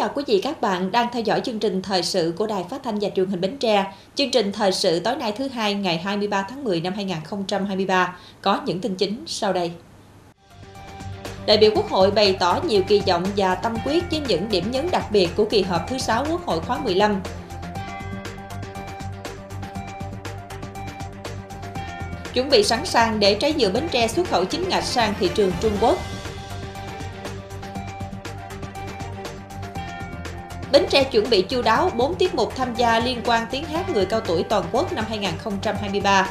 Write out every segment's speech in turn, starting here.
Chào quý vị các bạn đang theo dõi chương trình thời sự của Đài Phát thanh và Truyền hình Bến Tre. Chương trình thời sự tối nay thứ hai, ngày 23 tháng 10 năm 2023 có những tin chính sau đây. Đại biểu Quốc hội bày tỏ nhiều kỳ vọng và tâm quyết với những điểm nhấn đặc biệt của kỳ họp thứ 6 Quốc hội khóa 15. Chuẩn bị sẵn sàng để trái dừa Bến Tre xuất khẩu chính ngạch sang thị trường Trung Quốc. Bến Tre chuẩn bị chu đáo 4 tiết mục tham gia liên quan tiếng hát người cao tuổi toàn quốc năm 2023.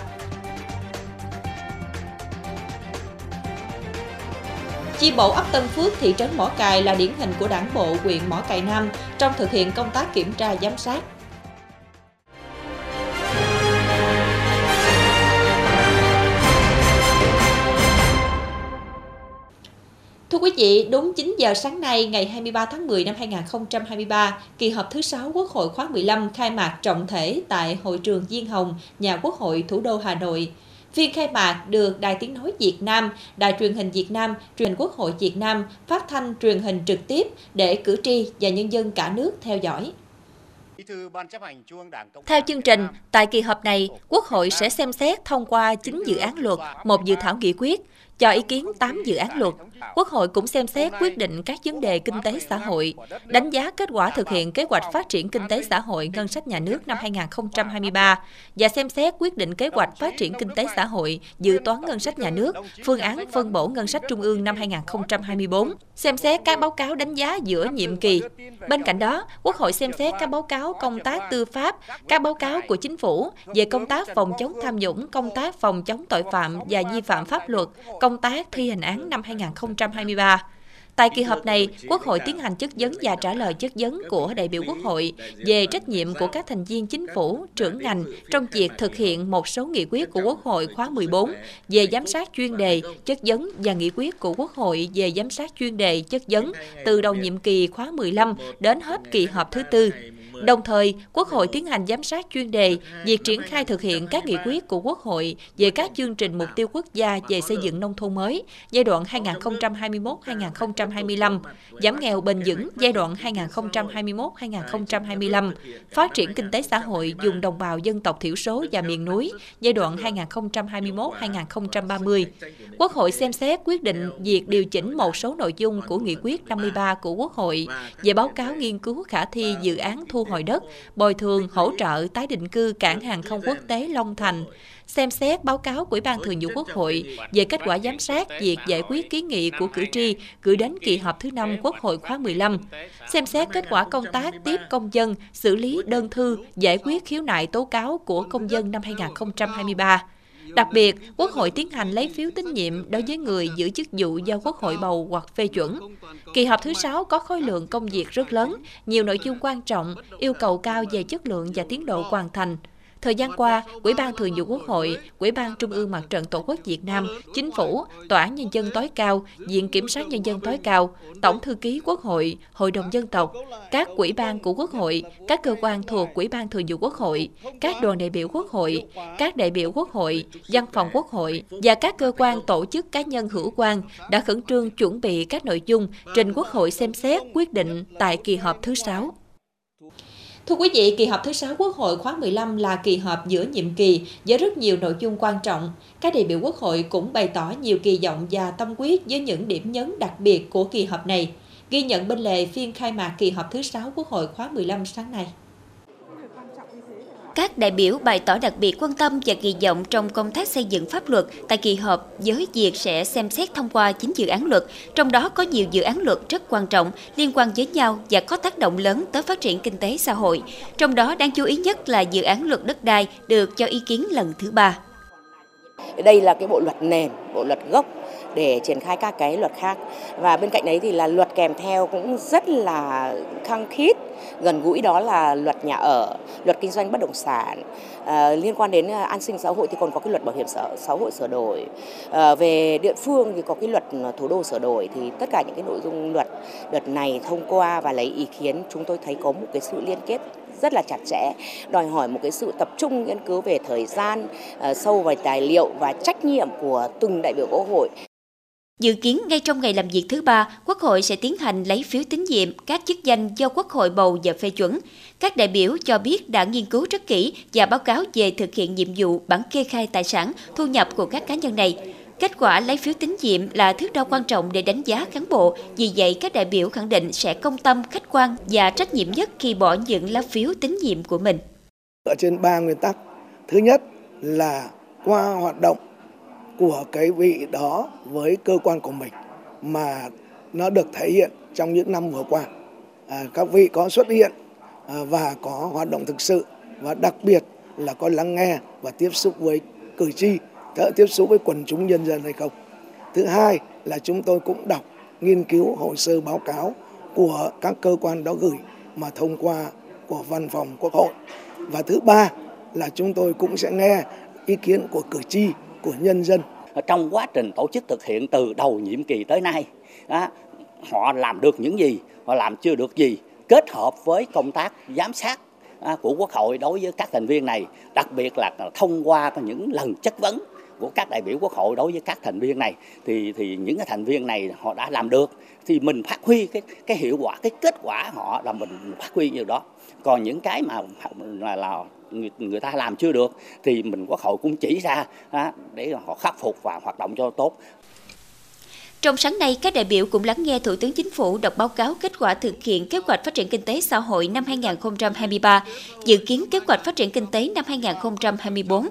Chi bộ ấp Tân Phước, thị trấn Mỏ Cài là điển hình của đảng bộ huyện Mỏ Cài Nam trong thực hiện công tác kiểm tra giám sát. Vị, đúng 9 giờ sáng nay ngày 23 tháng 10 năm 2023, kỳ họp thứ 6 Quốc hội khóa 15 khai mạc trọng thể tại hội trường Diên Hồng, nhà Quốc hội thủ đô Hà Nội. Phiên khai mạc được Đài Tiếng Nói Việt Nam, Đài truyền hình Việt Nam, truyền hình Quốc hội Việt Nam phát thanh truyền hình trực tiếp để cử tri và nhân dân cả nước theo dõi. Theo chương trình, tại kỳ họp này, Quốc hội sẽ xem xét thông qua 9 dự án luật, một dự thảo nghị quyết, cho ý kiến 8 dự án luật. Quốc hội cũng xem xét quyết định các vấn đề kinh tế xã hội, đánh giá kết quả thực hiện kế hoạch phát triển kinh tế xã hội ngân sách nhà nước năm 2023 và xem xét quyết định kế hoạch phát triển kinh tế xã hội, dự toán ngân sách nhà nước, phương án phân bổ ngân sách trung ương năm 2024, xem xét các báo cáo đánh giá giữa nhiệm kỳ. Bên cạnh đó, Quốc hội xem xét các báo cáo công tác tư pháp, các báo cáo của chính phủ về công tác phòng chống tham nhũng, công tác phòng chống tội phạm và vi phạm pháp luật, công công tác thi hành án năm 2023. Tại kỳ họp này, Quốc hội tiến hành chất vấn và trả lời chất vấn của đại biểu Quốc hội về trách nhiệm của các thành viên chính phủ, trưởng ngành trong việc thực hiện một số nghị quyết của Quốc hội khóa 14 về giám sát chuyên đề, chất vấn và nghị quyết của Quốc hội về giám sát chuyên đề, chất vấn từ đầu nhiệm kỳ khóa 15 đến hết kỳ họp thứ tư. Đồng thời, Quốc hội tiến hành giám sát chuyên đề việc triển khai thực hiện các nghị quyết của Quốc hội về các chương trình mục tiêu quốc gia về xây dựng nông thôn mới giai đoạn 2021-2025, giảm nghèo bền vững giai đoạn 2021-2025, phát triển kinh tế xã hội dùng đồng bào dân tộc thiểu số và miền núi giai đoạn 2021-2030. Quốc hội xem xét quyết định việc điều chỉnh một số nội dung của nghị quyết 53 của Quốc hội về báo cáo nghiên cứu khả thi dự án thu hồi đất, bồi thường, hỗ trợ tái định cư cảng hàng không quốc tế Long Thành, xem xét báo cáo của Ủy ban Thường vụ Quốc hội về kết quả giám sát việc giải quyết kiến nghị của cử tri gửi đến kỳ họp thứ năm Quốc hội khóa 15, xem xét kết quả công tác tiếp công dân, xử lý đơn thư, giải quyết khiếu nại tố cáo của công dân năm 2023. Đặc biệt, Quốc hội tiến hành lấy phiếu tín nhiệm đối với người giữ chức vụ do Quốc hội bầu hoặc phê chuẩn. Kỳ họp thứ sáu có khối lượng công việc rất lớn, nhiều nội dung quan trọng, yêu cầu cao về chất lượng và tiến độ hoàn thành. Thời gian qua, Ủy ban Thường vụ Quốc hội, Ủy ban Trung ương Mặt trận Tổ quốc Việt Nam, Chính phủ, Tòa án Nhân dân tối cao, Viện Kiểm sát Nhân dân tối cao, Tổng Thư ký Quốc hội, Hội đồng Dân tộc, các ủy ban của Quốc hội, các cơ quan thuộc Ủy ban Thường vụ Quốc hội, các đoàn đại biểu Quốc hội, các đại biểu Quốc hội, Văn phòng Quốc hội và các cơ quan tổ chức cá nhân hữu quan đã khẩn trương chuẩn bị các nội dung trình Quốc hội xem xét quyết định tại kỳ họp thứ 6. Thưa quý vị, kỳ họp thứ 6 Quốc hội khóa 15 là kỳ họp giữa nhiệm kỳ với rất nhiều nội dung quan trọng. Các đại biểu Quốc hội cũng bày tỏ nhiều kỳ vọng và tâm quyết với những điểm nhấn đặc biệt của kỳ họp này. Ghi nhận bên lề phiên khai mạc kỳ họp thứ 6 Quốc hội khóa 15 sáng nay. Các đại biểu bày tỏ đặc biệt quan tâm và kỳ vọng trong công tác xây dựng pháp luật tại kỳ họp với việc sẽ xem xét thông qua 9 dự án luật, trong đó có nhiều dự án luật rất quan trọng liên quan với nhau và có tác động lớn tới phát triển kinh tế xã hội. Trong đó đáng chú ý nhất là dự án luật đất đai được cho ý kiến lần thứ ba. Đây là cái bộ luật nền, bộ luật gốc để triển khai các cái luật khác và bên cạnh đấy thì là luật kèm theo cũng rất là khăng khít gần gũi đó là luật nhà ở luật kinh doanh bất động sản. À, liên quan đến à, an sinh xã hội thì còn có cái luật bảo hiểm xã, xã hội sửa đổi. À, về địa phương thì có cái luật à, thủ đô sửa đổi thì tất cả những cái nội dung luật đợt này thông qua và lấy ý kiến chúng tôi thấy có một cái sự liên kết rất là chặt chẽ đòi hỏi một cái sự tập trung nghiên cứu về thời gian uh, sâu vào tài liệu và trách nhiệm của từng đại biểu quốc hội. Dự kiến ngay trong ngày làm việc thứ ba, Quốc hội sẽ tiến hành lấy phiếu tín nhiệm các chức danh do Quốc hội bầu và phê chuẩn. Các đại biểu cho biết đã nghiên cứu rất kỹ và báo cáo về thực hiện nhiệm vụ bản kê khai tài sản, thu nhập của các cá nhân này. Kết quả lấy phiếu tín nhiệm là thước đo quan trọng để đánh giá cán bộ, vì vậy các đại biểu khẳng định sẽ công tâm, khách quan và trách nhiệm nhất khi bỏ những lá phiếu tín nhiệm của mình. Ở trên ba nguyên tắc, thứ nhất là qua hoạt động của cái vị đó với cơ quan của mình mà nó được thể hiện trong những năm vừa qua. À, các vị có xuất hiện à, và có hoạt động thực sự và đặc biệt là có lắng nghe và tiếp xúc với cử tri có tiếp xúc với quần chúng nhân dân hay không. Thứ hai là chúng tôi cũng đọc, nghiên cứu hồ sơ báo cáo của các cơ quan đó gửi mà thông qua của văn phòng quốc hội. Và thứ ba là chúng tôi cũng sẽ nghe ý kiến của cử tri, của nhân dân. Trong quá trình tổ chức thực hiện từ đầu nhiệm kỳ tới nay, đó, họ làm được những gì, họ làm chưa được gì, kết hợp với công tác giám sát của Quốc hội đối với các thành viên này, đặc biệt là thông qua những lần chất vấn của các đại biểu quốc hội đối với các thành viên này thì thì những cái thành viên này họ đã làm được thì mình phát huy cái cái hiệu quả cái kết quả họ là mình phát huy nhiều đó còn những cái mà là, là người, người ta làm chưa được thì mình quốc hội cũng chỉ ra đó, để họ khắc phục và hoạt động cho tốt trong sáng nay, các đại biểu cũng lắng nghe Thủ tướng Chính phủ đọc báo cáo kết quả thực hiện kế hoạch phát triển kinh tế xã hội năm 2023, dự kiến kế hoạch phát triển kinh tế năm 2024.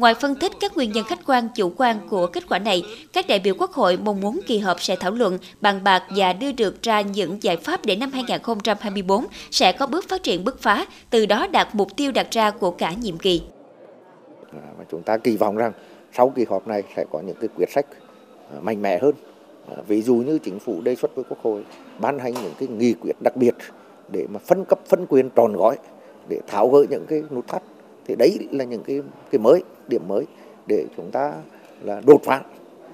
Ngoài phân tích các nguyên nhân khách quan, chủ quan của kết quả này, các đại biểu Quốc hội mong muốn kỳ họp sẽ thảo luận, bàn bạc và đưa được ra những giải pháp để năm 2024 sẽ có bước phát triển bứt phá, từ đó đạt mục tiêu đặt ra của cả nhiệm kỳ. À, và chúng ta kỳ vọng rằng sau kỳ họp này sẽ có những cái quyết sách à, mạnh mẽ hơn. À, ví dụ như chính phủ đề xuất với Quốc hội ban hành những cái nghị quyết đặc biệt để mà phân cấp phân quyền tròn gói để tháo gỡ những cái nút thắt thì đấy là những cái cái mới điểm mới để chúng ta là đột phá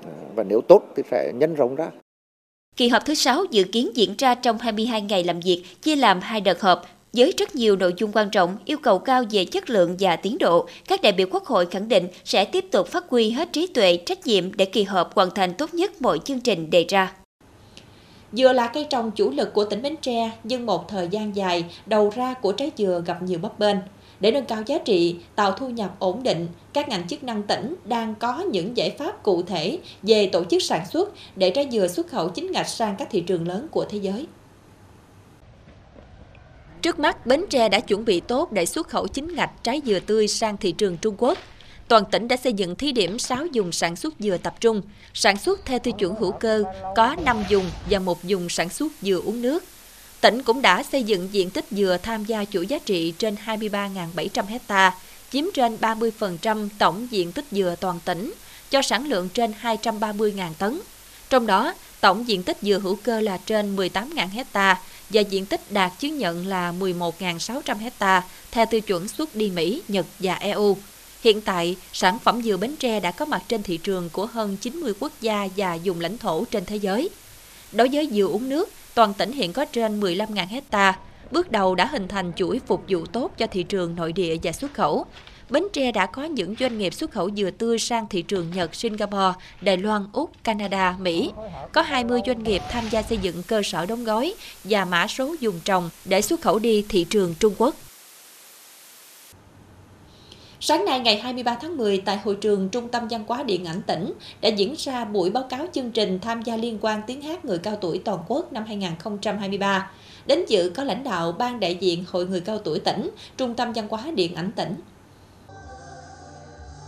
à, và nếu tốt thì sẽ nhân rộng ra. Kỳ họp thứ 6 dự kiến diễn ra trong 22 ngày làm việc, chia làm hai đợt họp. Với rất nhiều nội dung quan trọng, yêu cầu cao về chất lượng và tiến độ, các đại biểu Quốc hội khẳng định sẽ tiếp tục phát huy hết trí tuệ, trách nhiệm để kỳ họp hoàn thành tốt nhất mọi chương trình đề ra. Dừa là cây trồng chủ lực của tỉnh Bến Tre, nhưng một thời gian dài, đầu ra của trái dừa gặp nhiều bấp bênh. Để nâng cao giá trị, tạo thu nhập ổn định, các ngành chức năng tỉnh đang có những giải pháp cụ thể về tổ chức sản xuất để trái dừa xuất khẩu chính ngạch sang các thị trường lớn của thế giới. Trước mắt, Bến Tre đã chuẩn bị tốt để xuất khẩu chính ngạch trái dừa tươi sang thị trường Trung Quốc. Toàn tỉnh đã xây dựng thí điểm 6 dùng sản xuất dừa tập trung, sản xuất theo tiêu chuẩn hữu cơ, có 5 dùng và một dùng sản xuất dừa uống nước. Tỉnh cũng đã xây dựng diện tích dừa tham gia chuỗi giá trị trên 23.700 hecta, chiếm trên 30% tổng diện tích dừa toàn tỉnh, cho sản lượng trên 230.000 tấn. Trong đó, tổng diện tích dừa hữu cơ là trên 18.000 hecta và diện tích đạt chứng nhận là 11.600 hecta theo tiêu chuẩn xuất đi Mỹ, Nhật và EU. Hiện tại, sản phẩm dừa Bến Tre đã có mặt trên thị trường của hơn 90 quốc gia và vùng lãnh thổ trên thế giới. Đối với dừa uống nước, toàn tỉnh hiện có trên 15.000 hecta, bước đầu đã hình thành chuỗi phục vụ tốt cho thị trường nội địa và xuất khẩu. Bến Tre đã có những doanh nghiệp xuất khẩu dừa tươi sang thị trường Nhật, Singapore, Đài Loan, Úc, Canada, Mỹ. Có 20 doanh nghiệp tham gia xây dựng cơ sở đóng gói và mã số dùng trồng để xuất khẩu đi thị trường Trung Quốc. Sáng nay ngày 23 tháng 10 tại hội trường Trung tâm Văn hóa Điện ảnh tỉnh đã diễn ra buổi báo cáo chương trình tham gia liên quan tiếng hát người cao tuổi toàn quốc năm 2023. Đến dự có lãnh đạo Ban đại diện Hội người cao tuổi tỉnh, Trung tâm Văn hóa Điện ảnh tỉnh.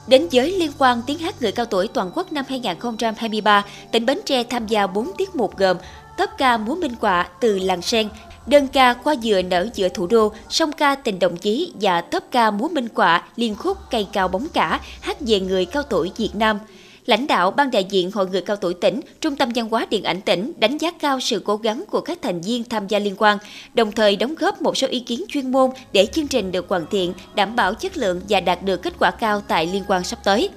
Đến giới liên quan tiếng hát người cao tuổi toàn quốc năm 2023, tỉnh Bến Tre tham gia 4 tiết mục gồm Tốp ca múa minh quạ, từ làng sen, đơn ca qua dừa nở giữa thủ đô, song ca tình đồng chí và tốp ca múa minh quả liên khúc cây cao bóng cả hát về người cao tuổi Việt Nam. Lãnh đạo Ban đại diện Hội người cao tuổi tỉnh, Trung tâm Văn hóa Điện ảnh tỉnh đánh giá cao sự cố gắng của các thành viên tham gia liên quan, đồng thời đóng góp một số ý kiến chuyên môn để chương trình được hoàn thiện, đảm bảo chất lượng và đạt được kết quả cao tại liên quan sắp tới.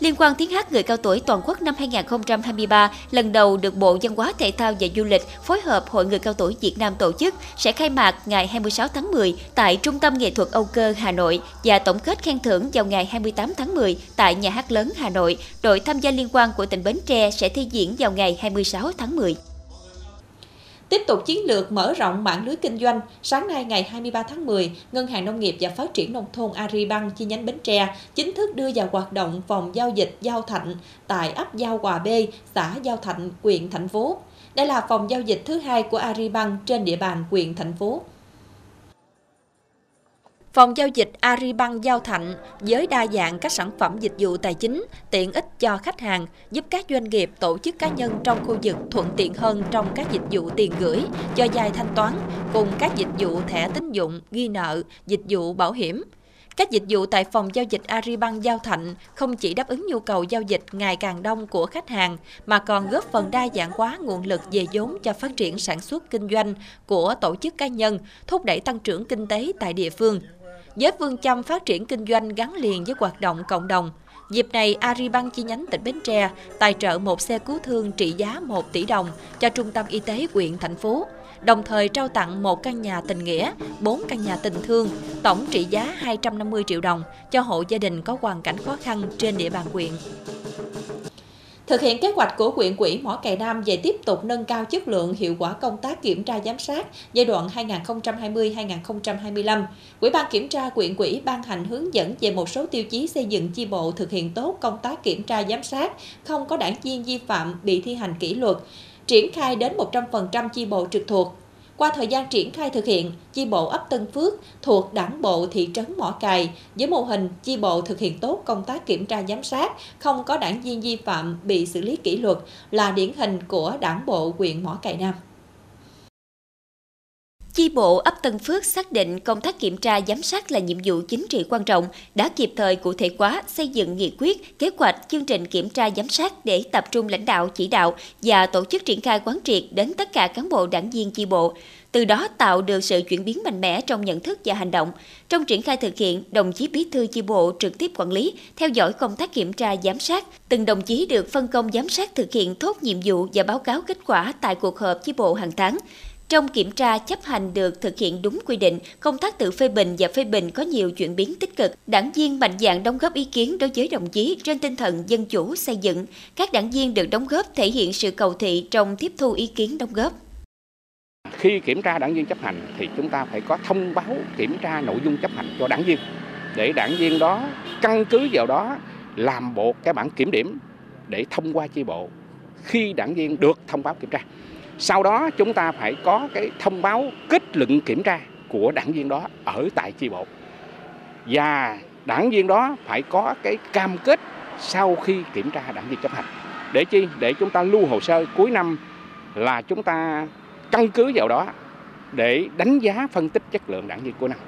Liên quan tiếng hát người cao tuổi toàn quốc năm 2023 lần đầu được Bộ Văn hóa, Thể thao và Du lịch phối hợp Hội người cao tuổi Việt Nam tổ chức, sẽ khai mạc ngày 26 tháng 10 tại Trung tâm Nghệ thuật Âu Cơ, Hà Nội và tổng kết khen thưởng vào ngày 28 tháng 10 tại Nhà hát lớn Hà Nội. Đội tham gia liên quan của tỉnh Bến Tre sẽ thi diễn vào ngày 26 tháng 10. Tiếp tục chiến lược mở rộng mạng lưới kinh doanh, sáng nay ngày 23 tháng 10, Ngân hàng Nông nghiệp và Phát triển Nông thôn Agribank chi nhánh Bến Tre chính thức đưa vào hoạt động phòng giao dịch Giao Thạnh tại ấp Giao Hòa B, xã Giao Thạnh, huyện thành phố. Đây là phòng giao dịch thứ hai của Agribank trên địa bàn huyện thành phố. Phòng giao dịch Aribank Giao Thạnh với đa dạng các sản phẩm dịch vụ tài chính, tiện ích cho khách hàng, giúp các doanh nghiệp, tổ chức cá nhân trong khu vực thuận tiện hơn trong các dịch vụ tiền gửi, cho dài thanh toán, cùng các dịch vụ thẻ tín dụng, ghi nợ, dịch vụ bảo hiểm. Các dịch vụ tại phòng giao dịch Aribank Giao Thạnh không chỉ đáp ứng nhu cầu giao dịch ngày càng đông của khách hàng, mà còn góp phần đa dạng hóa nguồn lực về vốn cho phát triển sản xuất kinh doanh của tổ chức cá nhân, thúc đẩy tăng trưởng kinh tế tại địa phương với phương châm phát triển kinh doanh gắn liền với hoạt động cộng đồng. Dịp này, Aribank chi nhánh tỉnh Bến Tre tài trợ một xe cứu thương trị giá 1 tỷ đồng cho trung tâm y tế huyện thành phố, đồng thời trao tặng một căn nhà tình nghĩa, 4 căn nhà tình thương, tổng trị giá 250 triệu đồng cho hộ gia đình có hoàn cảnh khó khăn trên địa bàn huyện. Thực hiện kế hoạch của huyện quỹ Mỏ Cày Nam về tiếp tục nâng cao chất lượng hiệu quả công tác kiểm tra giám sát giai đoạn 2020-2025, Ủy ban kiểm tra huyện quỹ ban hành hướng dẫn về một số tiêu chí xây dựng chi bộ thực hiện tốt công tác kiểm tra giám sát, không có đảng viên vi phạm bị thi hành kỷ luật, triển khai đến 100% chi bộ trực thuộc qua thời gian triển khai thực hiện, chi bộ ấp Tân Phước thuộc đảng bộ thị trấn Mỏ Cài với mô hình chi bộ thực hiện tốt công tác kiểm tra giám sát, không có đảng viên vi phạm bị xử lý kỷ luật là điển hình của đảng bộ huyện Mỏ Cài Nam. Chi bộ ấp Tân Phước xác định công tác kiểm tra giám sát là nhiệm vụ chính trị quan trọng, đã kịp thời cụ thể hóa, xây dựng nghị quyết, kế hoạch, chương trình kiểm tra giám sát để tập trung lãnh đạo chỉ đạo và tổ chức triển khai quán triệt đến tất cả cán bộ đảng viên chi bộ. Từ đó tạo được sự chuyển biến mạnh mẽ trong nhận thức và hành động. Trong triển khai thực hiện, đồng chí bí thư chi bộ trực tiếp quản lý, theo dõi công tác kiểm tra giám sát. Từng đồng chí được phân công giám sát thực hiện tốt nhiệm vụ và báo cáo kết quả tại cuộc họp chi bộ hàng tháng. Trong kiểm tra chấp hành được thực hiện đúng quy định, công tác tự phê bình và phê bình có nhiều chuyển biến tích cực. Đảng viên mạnh dạn đóng góp ý kiến đối với đồng chí trên tinh thần dân chủ xây dựng. Các đảng viên được đóng góp thể hiện sự cầu thị trong tiếp thu ý kiến đóng góp. Khi kiểm tra đảng viên chấp hành thì chúng ta phải có thông báo kiểm tra nội dung chấp hành cho đảng viên để đảng viên đó căn cứ vào đó làm bộ cái bản kiểm điểm để thông qua chi bộ khi đảng viên được thông báo kiểm tra sau đó chúng ta phải có cái thông báo kết luận kiểm tra của đảng viên đó ở tại chi bộ. Và đảng viên đó phải có cái cam kết sau khi kiểm tra đảng viên chấp hành. Để chi? Để chúng ta lưu hồ sơ cuối năm là chúng ta căn cứ vào đó để đánh giá phân tích chất lượng đảng viên của năm.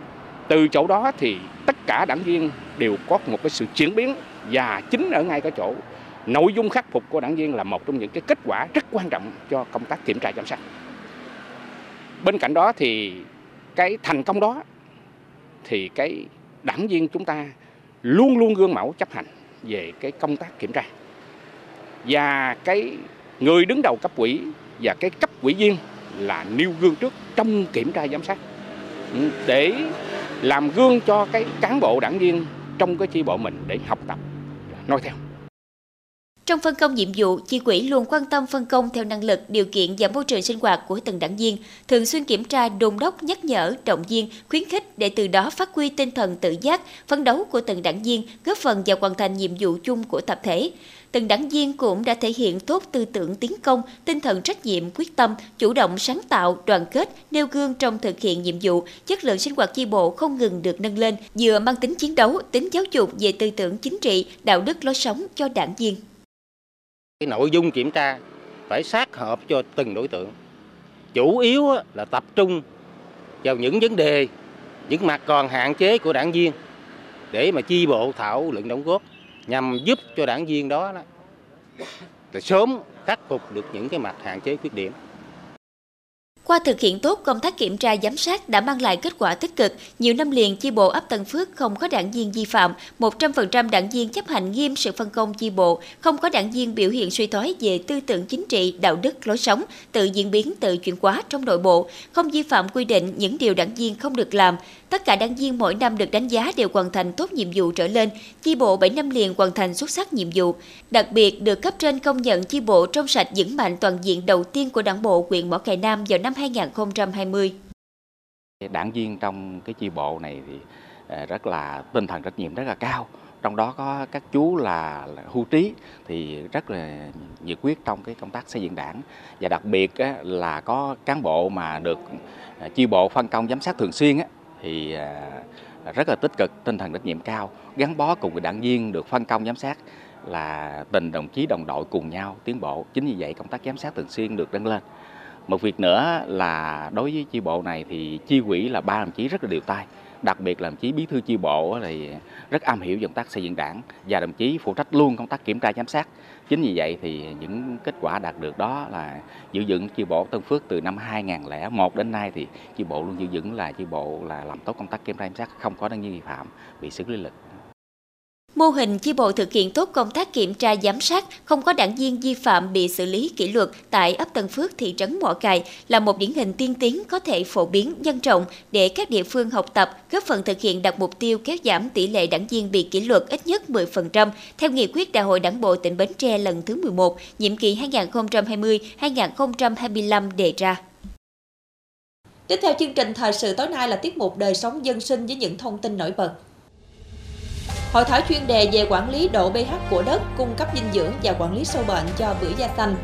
Từ chỗ đó thì tất cả đảng viên đều có một cái sự chuyển biến và chính ở ngay cái chỗ nội dung khắc phục của đảng viên là một trong những cái kết quả rất quan trọng cho công tác kiểm tra giám sát. Bên cạnh đó thì cái thành công đó thì cái đảng viên chúng ta luôn luôn gương mẫu chấp hành về cái công tác kiểm tra. Và cái người đứng đầu cấp quỹ và cái cấp quỹ viên là nêu gương trước trong kiểm tra giám sát. Ừ, để làm gương cho cái cán bộ đảng viên trong cái chi bộ mình để học tập noi theo trong phân công nhiệm vụ, chi quỹ luôn quan tâm phân công theo năng lực, điều kiện và môi trường sinh hoạt của từng đảng viên, thường xuyên kiểm tra, đôn đốc, nhắc nhở, động viên, khuyến khích để từ đó phát huy tinh thần tự giác, phấn đấu của từng đảng viên, góp phần vào hoàn thành nhiệm vụ chung của tập thể. Từng đảng viên cũng đã thể hiện tốt tư tưởng tiến công, tinh thần trách nhiệm, quyết tâm, chủ động sáng tạo, đoàn kết, nêu gương trong thực hiện nhiệm vụ, chất lượng sinh hoạt chi bộ không ngừng được nâng lên, vừa mang tính chiến đấu, tính giáo dục về tư tưởng chính trị, đạo đức lối sống cho đảng viên. Cái nội dung kiểm tra phải sát hợp cho từng đối tượng. Chủ yếu là tập trung vào những vấn đề, những mặt còn hạn chế của đảng viên để mà chi bộ thảo luận đóng góp nhằm giúp cho đảng viên đó, đó là sớm khắc phục được những cái mặt hạn chế khuyết điểm. Qua thực hiện tốt công tác kiểm tra giám sát đã mang lại kết quả tích cực, nhiều năm liền chi bộ ấp Tân Phước không có đảng viên vi phạm, 100% đảng viên chấp hành nghiêm sự phân công chi bộ, không có đảng viên biểu hiện suy thoái về tư tưởng chính trị, đạo đức, lối sống, tự diễn biến, tự chuyển hóa trong nội bộ, không vi phạm quy định những điều đảng viên không được làm. Tất cả đảng viên mỗi năm được đánh giá đều hoàn thành tốt nhiệm vụ trở lên, chi bộ 7 năm liền hoàn thành xuất sắc nhiệm vụ. Đặc biệt được cấp trên công nhận chi bộ trong sạch vững mạnh toàn diện đầu tiên của đảng bộ huyện Mỏ Cày Nam vào năm 2020. Đảng viên trong cái chi bộ này thì à, rất là tinh thần trách nhiệm rất là cao. Trong đó có các chú là, là hưu trí thì rất là nhiệt quyết trong cái công tác xây dựng đảng và đặc biệt là có cán bộ mà được à, chi bộ phân công giám sát thường xuyên thì à, rất là tích cực, tinh thần trách nhiệm cao, gắn bó cùng với đảng viên được phân công giám sát là tình đồng chí đồng đội cùng nhau tiến bộ. Chính vì vậy công tác giám sát thường xuyên được nâng lên. Một việc nữa là đối với chi bộ này thì chi quỹ là ba đồng chí rất là điều tay. Đặc biệt là đồng chí bí thư chi bộ thì rất am hiểu công tác xây dựng đảng và đồng chí phụ trách luôn công tác kiểm tra giám sát. Chính vì vậy thì những kết quả đạt được đó là giữ vững chi bộ Tân Phước từ năm 2001 đến nay thì chi bộ luôn giữ vững là chi bộ là làm tốt công tác kiểm tra giám sát, không có đăng vi phạm bị xử lý lịch. Mô hình chi bộ thực hiện tốt công tác kiểm tra giám sát, không có đảng viên vi phạm bị xử lý kỷ luật tại ấp Tân Phước, thị trấn Mỏ Cày là một điển hình tiên tiến có thể phổ biến nhân rộng để các địa phương học tập, góp phần thực hiện đặt mục tiêu kéo giảm tỷ lệ đảng viên bị kỷ luật ít nhất 10% theo nghị quyết Đại hội Đảng bộ tỉnh Bến Tre lần thứ 11, nhiệm kỳ 2020-2025 đề ra. Tiếp theo chương trình thời sự tối nay là tiết mục đời sống dân sinh với những thông tin nổi bật. Hội thảo chuyên đề về quản lý độ pH của đất, cung cấp dinh dưỡng và quản lý sâu bệnh cho bưởi da xanh.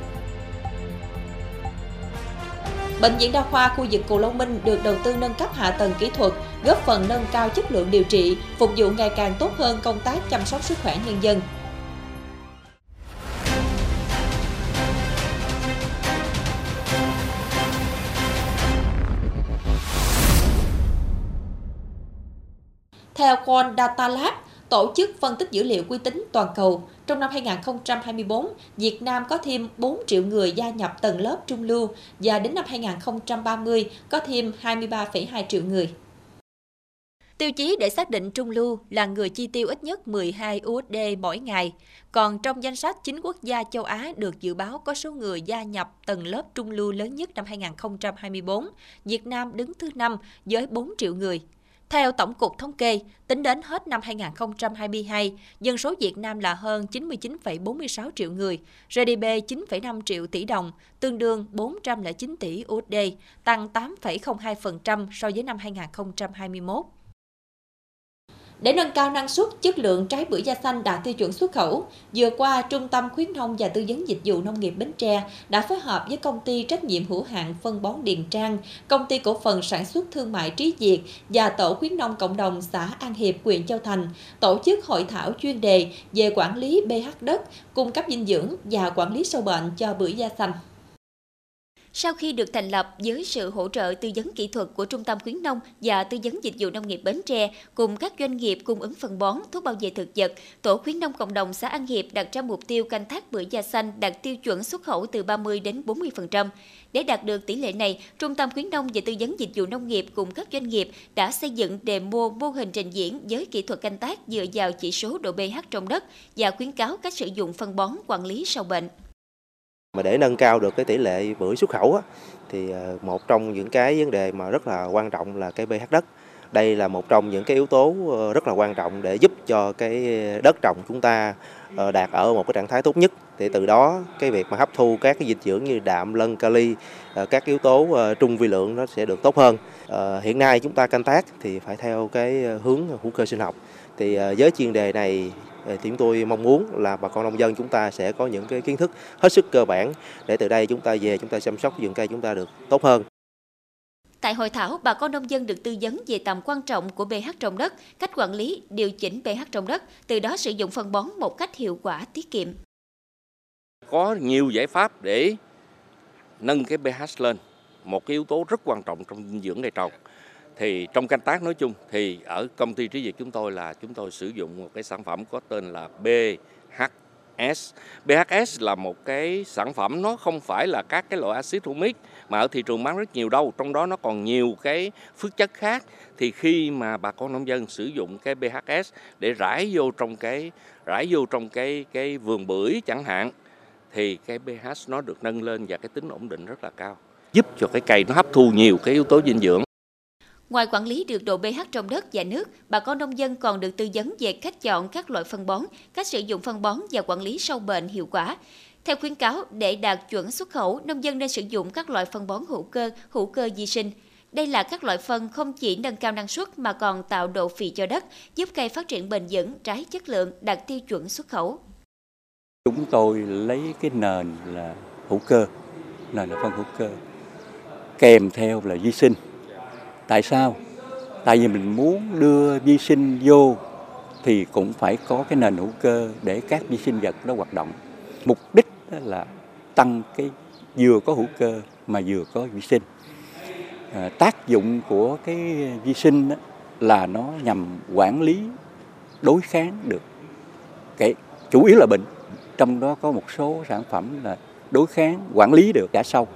Bệnh viện đa khoa khu vực Cù Long Minh được đầu tư nâng cấp hạ tầng kỹ thuật, góp phần nâng cao chất lượng điều trị, phục vụ ngày càng tốt hơn công tác chăm sóc sức khỏe nhân dân. Theo Quant Data Lab, tổ chức phân tích dữ liệu uy tín toàn cầu. Trong năm 2024, Việt Nam có thêm 4 triệu người gia nhập tầng lớp trung lưu và đến năm 2030 có thêm 23,2 triệu người. Tiêu chí để xác định trung lưu là người chi tiêu ít nhất 12 USD mỗi ngày. Còn trong danh sách 9 quốc gia châu Á được dự báo có số người gia nhập tầng lớp trung lưu lớn nhất năm 2024, Việt Nam đứng thứ 5 với 4 triệu người. Theo Tổng cục Thống kê, tính đến hết năm 2022, dân số Việt Nam là hơn 99,46 triệu người, GDP 9,5 triệu tỷ đồng, tương đương 409 tỷ USD, tăng 8,02% so với năm 2021. Để nâng cao năng suất, chất lượng trái bưởi da xanh đạt tiêu chuẩn xuất khẩu, vừa qua Trung tâm khuyến nông và tư vấn dịch vụ nông nghiệp Bến Tre đã phối hợp với công ty trách nhiệm hữu hạn phân bón Điền Trang, công ty cổ phần sản xuất thương mại Trí Việt và tổ khuyến nông cộng đồng xã An Hiệp, huyện Châu Thành tổ chức hội thảo chuyên đề về quản lý pH đất, cung cấp dinh dưỡng và quản lý sâu bệnh cho bưởi da xanh. Sau khi được thành lập với sự hỗ trợ tư vấn kỹ thuật của Trung tâm khuyến nông và tư vấn dịch vụ nông nghiệp Bến Tre cùng các doanh nghiệp cung ứng phân bón, thuốc bảo vệ thực vật, tổ khuyến nông cộng đồng xã An Hiệp đặt ra mục tiêu canh tác bưởi da xanh đạt tiêu chuẩn xuất khẩu từ 30 đến 40%. Để đạt được tỷ lệ này, Trung tâm khuyến nông và tư vấn dịch vụ nông nghiệp cùng các doanh nghiệp đã xây dựng đề mô mô hình trình diễn với kỹ thuật canh tác dựa vào chỉ số độ pH trong đất và khuyến cáo cách sử dụng phân bón quản lý sâu bệnh. Mà để nâng cao được cái tỷ lệ bưởi xuất khẩu á, thì ờ, một trong những cái vấn đề mà rất là quan trọng là cái pH đất. Đây là một trong những cái yếu tố ờ, rất là quan trọng để giúp cho cái đất trồng chúng ta ờ, đạt ở một cái trạng thái tốt nhất. Thì từ đó cái việc mà hấp thu các cái dinh dưỡng như đạm, lân, kali, các yếu tố trung vi lượng nó sẽ được tốt hơn. Hiện nay chúng ta canh tác thì phải theo cái hướng hữu cơ sinh học. Thì với chuyên đề này thì chúng tôi mong muốn là bà con nông dân chúng ta sẽ có những cái kiến thức hết sức cơ bản để từ đây chúng ta về chúng ta chăm sóc vườn cây chúng ta được tốt hơn. Tại hội thảo, bà con nông dân được tư vấn về tầm quan trọng của pH trong đất, cách quản lý, điều chỉnh pH trong đất, từ đó sử dụng phân bón một cách hiệu quả, tiết kiệm. Có nhiều giải pháp để nâng cái pH lên, một cái yếu tố rất quan trọng trong dinh dưỡng cây trồng thì trong canh tác nói chung thì ở công ty trí việt chúng tôi là chúng tôi sử dụng một cái sản phẩm có tên là BHS. BHS là một cái sản phẩm nó không phải là các cái loại axit humic mà ở thị trường bán rất nhiều đâu, trong đó nó còn nhiều cái phước chất khác thì khi mà bà con nông dân sử dụng cái BHS để rải vô trong cái rải vô trong cái cái vườn bưởi chẳng hạn thì cái pH nó được nâng lên và cái tính ổn định rất là cao, giúp cho cái cây nó hấp thu nhiều cái yếu tố dinh dưỡng. Ngoài quản lý được độ pH trong đất và nước, bà con nông dân còn được tư vấn về cách chọn các loại phân bón, cách sử dụng phân bón và quản lý sâu bệnh hiệu quả. Theo khuyến cáo, để đạt chuẩn xuất khẩu, nông dân nên sử dụng các loại phân bón hữu cơ, hữu cơ di sinh. Đây là các loại phân không chỉ nâng cao năng suất mà còn tạo độ phì cho đất, giúp cây phát triển bền vững, trái chất lượng, đạt tiêu chuẩn xuất khẩu. Chúng tôi lấy cái nền là hữu cơ, nền là phân hữu cơ, kèm theo là di sinh. Tại sao? Tại vì mình muốn đưa vi sinh vô thì cũng phải có cái nền hữu cơ để các vi sinh vật nó hoạt động. Mục đích là tăng cái vừa có hữu cơ mà vừa có vi sinh. À, tác dụng của cái vi sinh đó là nó nhằm quản lý đối kháng được cái chủ yếu là bệnh trong đó có một số sản phẩm là đối kháng quản lý được cả sâu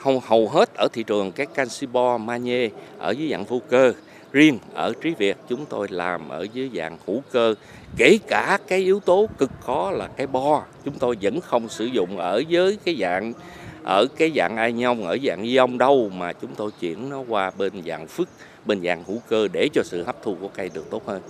hầu hầu hết ở thị trường các canxi bo magie ở dưới dạng vô cơ. Riêng ở trí việt, chúng tôi làm ở dưới dạng hữu cơ. Kể cả cái yếu tố cực khó là cái bo, chúng tôi vẫn không sử dụng ở dưới cái dạng, ở cái dạng ai nhông, ở dạng ion đâu, mà chúng tôi chuyển nó qua bên dạng phức, bên dạng hữu cơ để cho sự hấp thu của cây được tốt hơn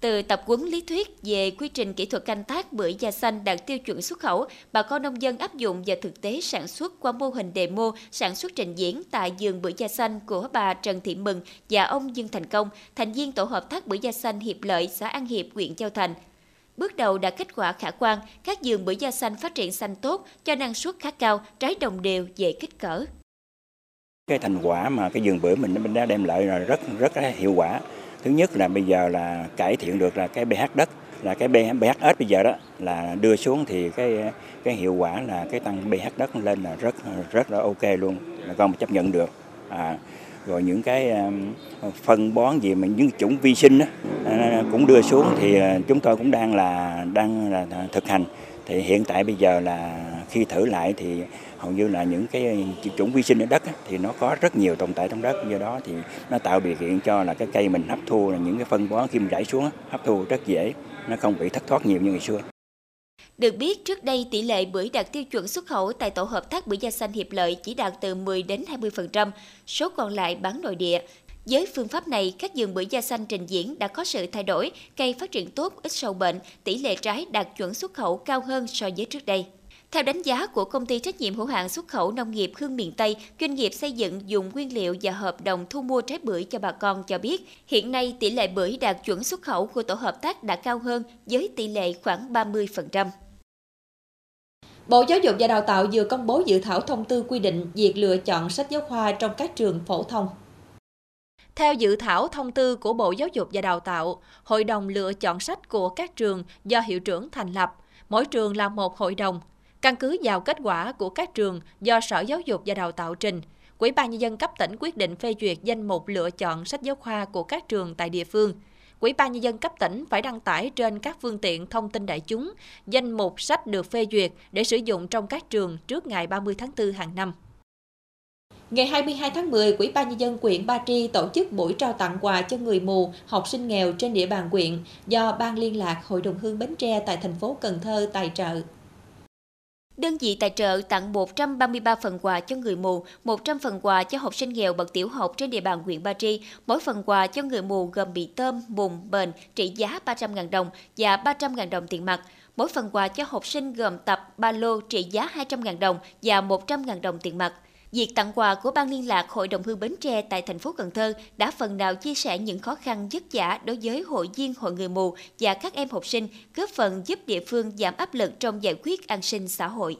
từ tập huấn lý thuyết về quy trình kỹ thuật canh tác bưởi da xanh đạt tiêu chuẩn xuất khẩu, bà con nông dân áp dụng vào thực tế sản xuất qua mô hình demo sản xuất trình diễn tại vườn bưởi da xanh của bà Trần Thị Mừng và ông Dương Thành Công, thành viên tổ hợp tác bưởi da xanh Hiệp Lợi, xã An Hiệp, huyện Châu Thành. Bước đầu đã kết quả khả quan, các vườn bưởi da xanh phát triển xanh tốt, cho năng suất khá cao, trái đồng đều, dễ kích cỡ. Cái thành quả mà cái vườn bưởi mình đã đem lại là rất rất là hiệu quả thứ nhất là bây giờ là cải thiện được là cái pH đất là cái pH bây giờ đó là đưa xuống thì cái cái hiệu quả là cái tăng pH đất lên là rất rất là ok luôn là con chấp nhận được. À, rồi những cái um, phân bón gì mà những chủng vi sinh đó, à, cũng đưa xuống thì à, chúng tôi cũng đang là đang là thực hành. Thì hiện tại bây giờ là khi thử lại thì hầu như là những cái chủng vi sinh ở đất thì nó có rất nhiều tồn tại trong đất do đó thì nó tạo điều kiện cho là cái cây mình hấp thu là những cái phân bón khi mình rải xuống hấp thu rất dễ nó không bị thất thoát nhiều như ngày xưa được biết, trước đây tỷ lệ bưởi đạt tiêu chuẩn xuất khẩu tại tổ hợp tác bưởi da xanh hiệp lợi chỉ đạt từ 10 đến 20%, số còn lại bán nội địa. Với phương pháp này, các vườn bưởi da xanh trình diễn đã có sự thay đổi, cây phát triển tốt, ít sâu bệnh, tỷ lệ trái đạt chuẩn xuất khẩu cao hơn so với trước đây. Theo đánh giá của công ty trách nhiệm hữu hạn xuất khẩu nông nghiệp Hương miền Tây, doanh nghiệp xây dựng dùng nguyên liệu và hợp đồng thu mua trái bưởi cho bà con cho biết, hiện nay tỷ lệ bưởi đạt chuẩn xuất khẩu của tổ hợp tác đã cao hơn với tỷ lệ khoảng 30%. Bộ Giáo dục và Đào tạo vừa công bố dự thảo thông tư quy định việc lựa chọn sách giáo khoa trong các trường phổ thông. Theo dự thảo thông tư của Bộ Giáo dục và Đào tạo, Hội đồng lựa chọn sách của các trường do hiệu trưởng thành lập, mỗi trường là một hội đồng, Căn cứ vào kết quả của các trường do Sở Giáo dục và Đào tạo trình, Ủy ban nhân dân cấp tỉnh quyết định phê duyệt danh mục lựa chọn sách giáo khoa của các trường tại địa phương. Ủy ban nhân dân cấp tỉnh phải đăng tải trên các phương tiện thông tin đại chúng danh mục sách được phê duyệt để sử dụng trong các trường trước ngày 30 tháng 4 hàng năm. Ngày 22 tháng 10, quỹ ban nhân dân huyện Ba Tri tổ chức buổi trao tặng quà cho người mù, học sinh nghèo trên địa bàn huyện do Ban liên lạc Hội đồng hương Bến Tre tại thành phố Cần Thơ tài trợ. Đơn vị tài trợ tặng 133 phần quà cho người mù, 100 phần quà cho học sinh nghèo bậc tiểu học trên địa bàn huyện Ba Tri. Mỗi phần quà cho người mù gồm bị tôm, bùn, bền trị giá 300.000 đồng và 300.000 đồng tiền mặt. Mỗi phần quà cho học sinh gồm tập, ba lô trị giá 200.000 đồng và 100.000 đồng tiền mặt. Việc tặng quà của Ban liên lạc Hội đồng hương Bến Tre tại thành phố Cần Thơ đã phần nào chia sẻ những khó khăn vất vả đối với hội viên hội người mù và các em học sinh, góp phần giúp địa phương giảm áp lực trong giải quyết an sinh xã hội.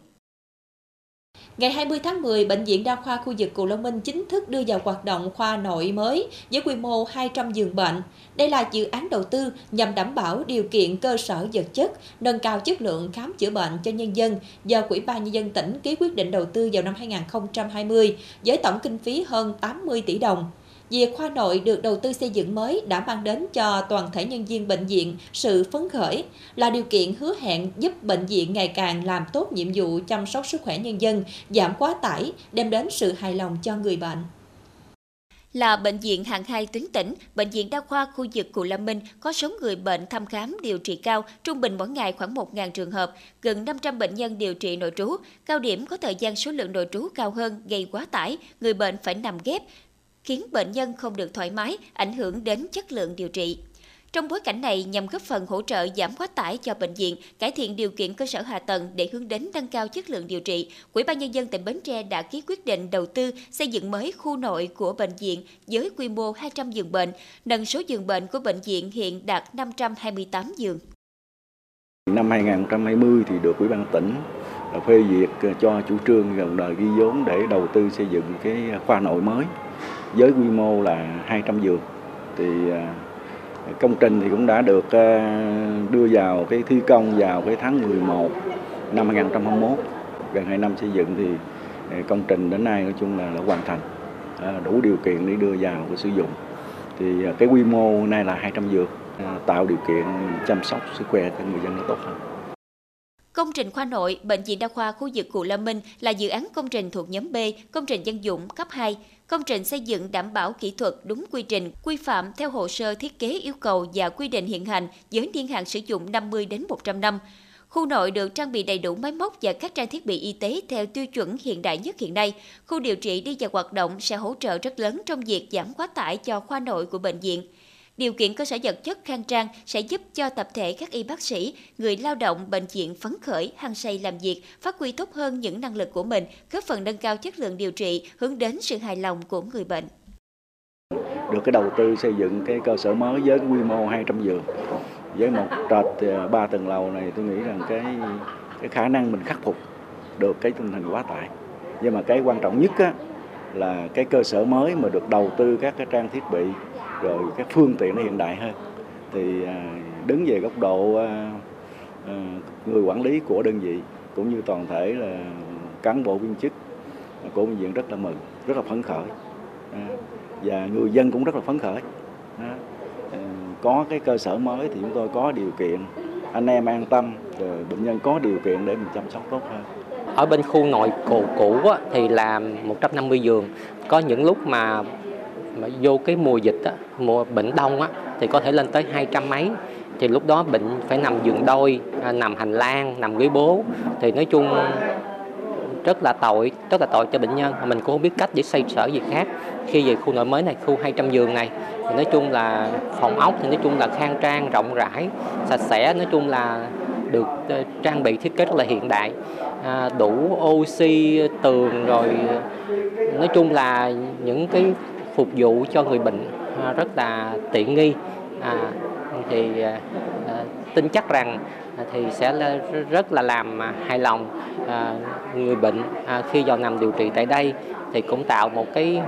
Ngày 20 tháng 10, Bệnh viện Đa khoa khu vực Cù Long Minh chính thức đưa vào hoạt động khoa nội mới với quy mô 200 giường bệnh. Đây là dự án đầu tư nhằm đảm bảo điều kiện cơ sở vật chất, nâng cao chất lượng khám chữa bệnh cho nhân dân do Quỹ ban Nhân dân tỉnh ký quyết định đầu tư vào năm 2020 với tổng kinh phí hơn 80 tỷ đồng. Việc khoa nội được đầu tư xây dựng mới đã mang đến cho toàn thể nhân viên bệnh viện sự phấn khởi, là điều kiện hứa hẹn giúp bệnh viện ngày càng làm tốt nhiệm vụ chăm sóc sức khỏe nhân dân, giảm quá tải, đem đến sự hài lòng cho người bệnh là bệnh viện hạng 2 tuyến tỉnh, bệnh viện đa khoa khu vực Cù Lâm Minh có số người bệnh thăm khám điều trị cao, trung bình mỗi ngày khoảng 1.000 trường hợp, gần 500 bệnh nhân điều trị nội trú. Cao điểm có thời gian số lượng nội trú cao hơn gây quá tải, người bệnh phải nằm ghép, khiến bệnh nhân không được thoải mái, ảnh hưởng đến chất lượng điều trị. Trong bối cảnh này, nhằm góp phần hỗ trợ giảm quá tải cho bệnh viện, cải thiện điều kiện cơ sở hạ tầng để hướng đến nâng cao chất lượng điều trị, Ủy ban nhân dân tỉnh Bến Tre đã ký quyết định đầu tư xây dựng mới khu nội của bệnh viện với quy mô 200 giường bệnh, nâng số giường bệnh của bệnh viện hiện đạt 528 giường. Năm 2020 thì được Ủy ban tỉnh phê duyệt cho chủ trương gần đời ghi vốn để đầu tư xây dựng cái khoa nội mới với quy mô là 200 giường. Thì à, công trình thì cũng đã được à, đưa vào cái thi công vào cái tháng 11 năm 2021 gần 2 năm xây dựng thì à, công trình đến nay nói chung là, đã hoàn thành đủ điều kiện để đưa vào cái sử dụng thì cái quy mô nay là 200 giường tạo điều kiện chăm sóc sức khỏe cho người dân nó tốt hơn. Công trình khoa nội, Bệnh viện Đa khoa khu vực Cụ Lâm Minh là dự án công trình thuộc nhóm B, công trình dân dụng cấp 2. Công trình xây dựng đảm bảo kỹ thuật đúng quy trình, quy phạm theo hồ sơ thiết kế yêu cầu và quy định hiện hành với niên hạn sử dụng 50 đến 100 năm. Khu nội được trang bị đầy đủ máy móc và các trang thiết bị y tế theo tiêu chuẩn hiện đại nhất hiện nay. Khu điều trị đi vào hoạt động sẽ hỗ trợ rất lớn trong việc giảm quá tải cho khoa nội của bệnh viện. Điều kiện cơ sở vật chất khang trang sẽ giúp cho tập thể các y bác sĩ, người lao động bệnh viện phấn khởi, hăng say làm việc, phát huy tốt hơn những năng lực của mình, góp phần nâng cao chất lượng điều trị, hướng đến sự hài lòng của người bệnh. Được cái đầu tư xây dựng cái cơ sở mới với quy mô 200 giường, với một trệt à, ba tầng lầu này tôi nghĩ rằng cái cái khả năng mình khắc phục được cái tinh thần quá tải. Nhưng mà cái quan trọng nhất á, là cái cơ sở mới mà được đầu tư các cái trang thiết bị rồi các phương tiện nó hiện đại hơn. Thì à, đứng về góc độ à, à, người quản lý của đơn vị cũng như toàn thể là cán bộ viên chức của bệnh viện rất là mừng, rất là phấn khởi. Và người dân cũng rất là phấn khởi. Có cái cơ sở mới thì chúng tôi có điều kiện, anh em an tâm, rồi bệnh nhân có điều kiện để mình chăm sóc tốt hơn. Ở bên khu nội cũ cũ thì là 150 giường. Có những lúc mà mà vô cái mùa dịch á, mùa bệnh đông á, thì có thể lên tới hai trăm mấy. Thì lúc đó bệnh phải nằm giường đôi à, nằm hành lang nằm ghế bố. Thì nói chung rất là tội rất là tội cho bệnh nhân. Mình cũng không biết cách để xây sở gì khác. Khi về khu nội mới này khu 200 giường này thì nói chung là phòng ốc thì nói chung là khang trang rộng rãi sạch sẽ. Nói chung là được ờ, trang bị thiết kế rất là hiện đại. À, đủ oxy tường rồi nói chung là những cái phục vụ cho người bệnh à, rất là tiện nghi. À, thì à, à tin chắc rằng à, thì sẽ rất là làm hài lòng người bệnh khi vào nằm điều trị tại đây. Thì cũng tạo một cái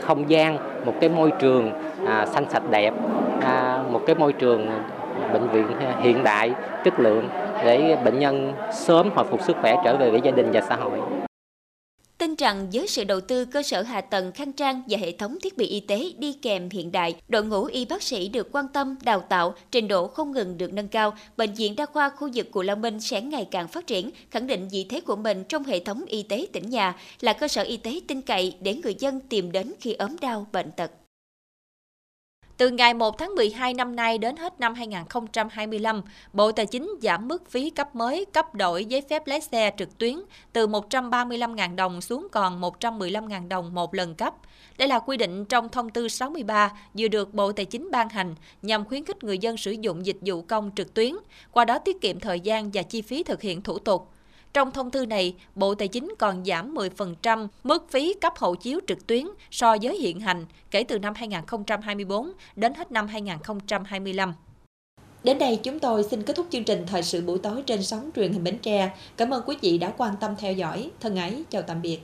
không gian một cái môi trường xanh sạch đẹp một cái môi trường bệnh viện hiện đại chất lượng để bệnh nhân sớm hồi phục sức khỏe trở về với gia đình và xã hội. Tin rằng với sự đầu tư cơ sở hạ tầng khang trang và hệ thống thiết bị y tế đi kèm hiện đại, đội ngũ y bác sĩ được quan tâm, đào tạo, trình độ không ngừng được nâng cao, bệnh viện đa khoa khu vực Cù Lao Minh sẽ ngày càng phát triển, khẳng định vị thế của mình trong hệ thống y tế tỉnh nhà là cơ sở y tế tin cậy để người dân tìm đến khi ốm đau bệnh tật. Từ ngày 1 tháng 12 năm nay đến hết năm 2025, Bộ Tài chính giảm mức phí cấp mới cấp đổi giấy phép lái xe trực tuyến từ 135.000 đồng xuống còn 115.000 đồng một lần cấp. Đây là quy định trong thông tư 63 vừa được Bộ Tài chính ban hành nhằm khuyến khích người dân sử dụng dịch vụ công trực tuyến, qua đó tiết kiệm thời gian và chi phí thực hiện thủ tục. Trong thông tư này, Bộ Tài chính còn giảm 10% mức phí cấp hộ chiếu trực tuyến so với hiện hành kể từ năm 2024 đến hết năm 2025. Đến đây chúng tôi xin kết thúc chương trình Thời sự buổi tối trên sóng truyền hình Bến Tre. Cảm ơn quý vị đã quan tâm theo dõi. Thân ái, chào tạm biệt.